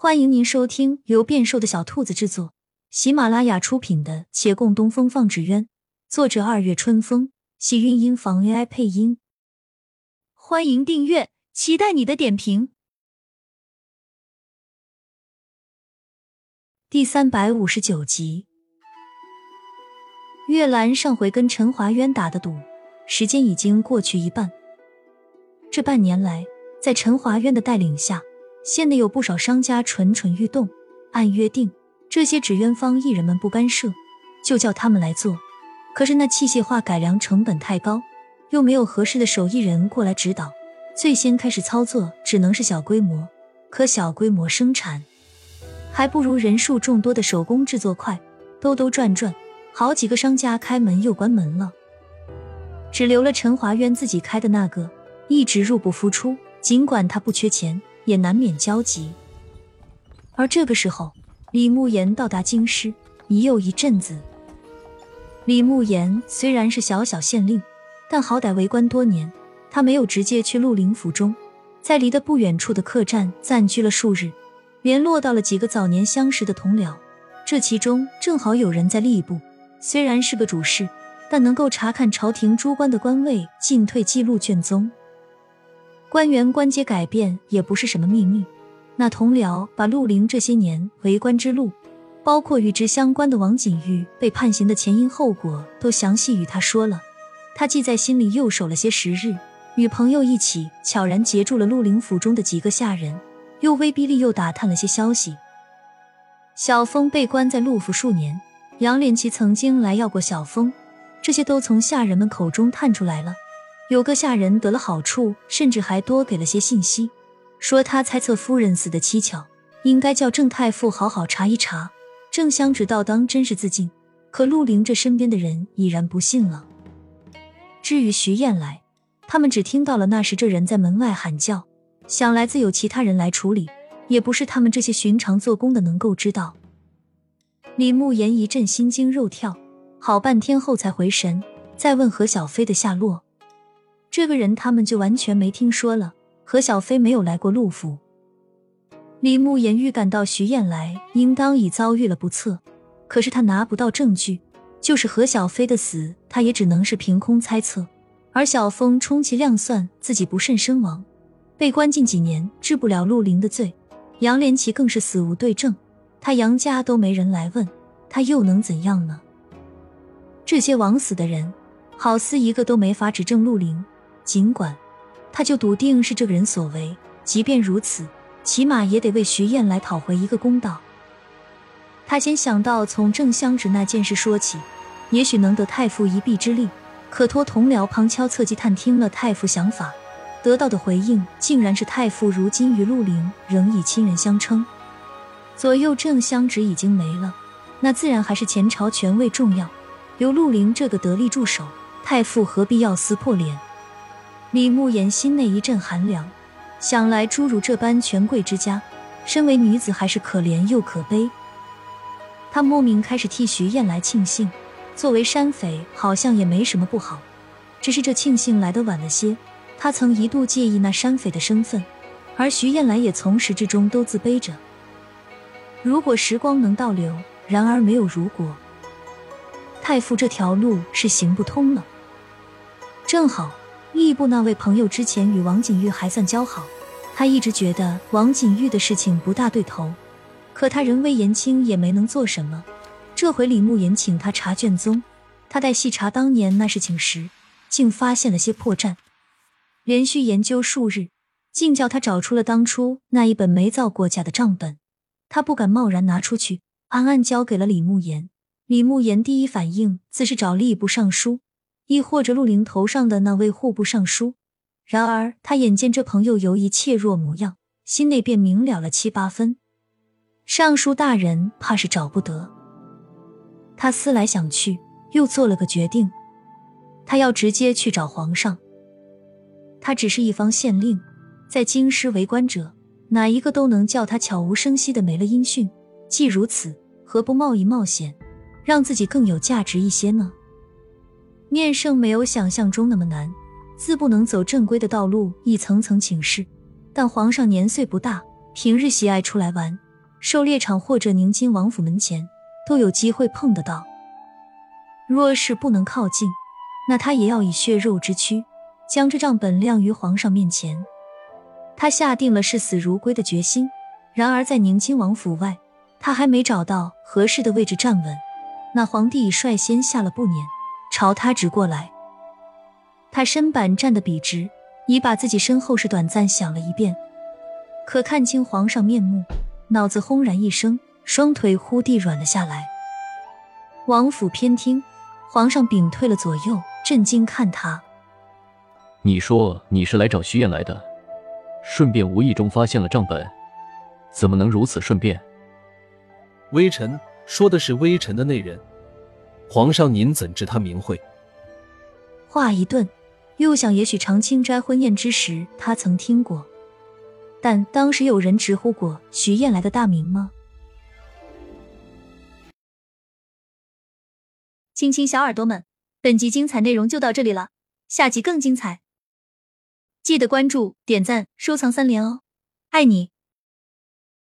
欢迎您收听由变瘦的小兔子制作、喜马拉雅出品的《且共东风放纸鸢》，作者二月春风，喜韵音房 AI 配音。欢迎订阅，期待你的点评。第三百五十九集，月兰上回跟陈华渊打的赌，时间已经过去一半。这半年来，在陈华渊的带领下。县内有不少商家蠢蠢欲动，按约定，这些纸鸢坊艺人们不干涉，就叫他们来做。可是那器械化改良成本太高，又没有合适的手艺人过来指导，最先开始操作只能是小规模。可小规模生产还不如人数众多的手工制作快，兜兜转转，好几个商家开门又关门了，只留了陈华渊自己开的那个，一直入不敷出。尽管他不缺钱。也难免焦急，而这个时候，李慕言到达京师已有一阵子。李慕言虽然是小小县令，但好歹为官多年，他没有直接去陆林府中，在离得不远处的客栈暂居了数日，联络到了几个早年相识的同僚。这其中正好有人在吏部，虽然是个主事，但能够查看朝廷诸官的官位进退记录卷宗。官员官阶改变也不是什么秘密。那同僚把陆凌这些年为官之路，包括与之相关的王景玉被判刑的前因后果，都详细与他说了。他记在心里，又守了些时日，与朋友一起悄然截住了陆凌府中的几个下人，又威逼利诱打探了些消息。小峰被关在陆府数年，杨连奇曾经来要过小峰，这些都从下人们口中探出来了。有个下人得了好处，甚至还多给了些信息，说他猜测夫人死的蹊跷，应该叫郑太傅好好查一查。郑香芷倒当真是自尽，可陆凌这身边的人已然不信了。至于徐燕来，他们只听到了那时这人在门外喊叫，想来自有其他人来处理，也不是他们这些寻常做工的能够知道。李慕言一阵心惊肉跳，好半天后才回神，再问何小飞的下落。这个人他们就完全没听说了。何小飞没有来过陆府。李慕言预感到徐燕来应当已遭遇了不测，可是他拿不到证据，就是何小飞的死，他也只能是凭空猜测。而小峰充其量算自己不慎身亡，被关进几年，治不了陆林的罪。杨连奇更是死无对证，他杨家都没人来问，他又能怎样呢？这些枉死的人，好似一个都没法指证陆林。尽管，他就笃定是这个人所为。即便如此，起码也得为徐燕来讨回一个公道。他先想到从郑香芷那件事说起，也许能得太傅一臂之力，可托同僚旁敲侧击探听了太傅想法，得到的回应竟然是太傅如今与陆凌仍以亲人相称。左右郑香芷已经没了，那自然还是前朝权位重要，留陆凌这个得力助手，太傅何必要撕破脸？李慕言心内一阵寒凉，想来诸如这般权贵之家，身为女子还是可怜又可悲。他莫名开始替徐燕来庆幸，作为山匪好像也没什么不好，只是这庆幸来得晚了些。他曾一度介意那山匪的身份，而徐燕来也从始至终都自卑着。如果时光能倒流，然而没有如果，太傅这条路是行不通了。正好。吏部那位朋友之前与王景玉还算交好，他一直觉得王景玉的事情不大对头，可他人微言轻，也没能做什么。这回李慕言请他查卷宗，他在细查当年那事情时，竟发现了些破绽。连续研究数日，竟叫他找出了当初那一本没造过假的账本。他不敢贸然拿出去，暗暗交给了李慕言。李慕言第一反应自是找吏部尚书。亦或者陆凌头上的那位户部尚书，然而他眼见这朋友犹疑怯弱模样，心内便明了了七八分。尚书大人怕是找不得。他思来想去，又做了个决定，他要直接去找皇上。他只是一方县令，在京师为官者，哪一个都能叫他悄无声息的没了音讯。既如此，何不冒一冒险，让自己更有价值一些呢？面圣没有想象中那么难，自不能走正规的道路，一层层请示。但皇上年岁不大，平日喜爱出来玩，狩猎场或者宁亲王府门前都有机会碰得到。若是不能靠近，那他也要以血肉之躯将这账本亮于皇上面前。他下定了视死如归的决心。然而在宁亲王府外，他还没找到合适的位置站稳，那皇帝已率先下了不辇，朝他直过来。他身板站得笔直，已把自己身后事短暂想了一遍，可看清皇上面目，脑子轰然一声，双腿忽地软了下来。王府偏厅，皇上屏退了左右，震惊看他：“你说你是来找徐燕来的，顺便无意中发现了账本，怎么能如此顺便？”微臣说的是微臣的内人，皇上您怎知他名讳？话一顿。又想，也许长清斋婚宴之时，他曾听过，但当时有人直呼过徐燕来的大名吗？亲亲小耳朵们，本集精彩内容就到这里了，下集更精彩，记得关注、点赞、收藏三连哦，爱你！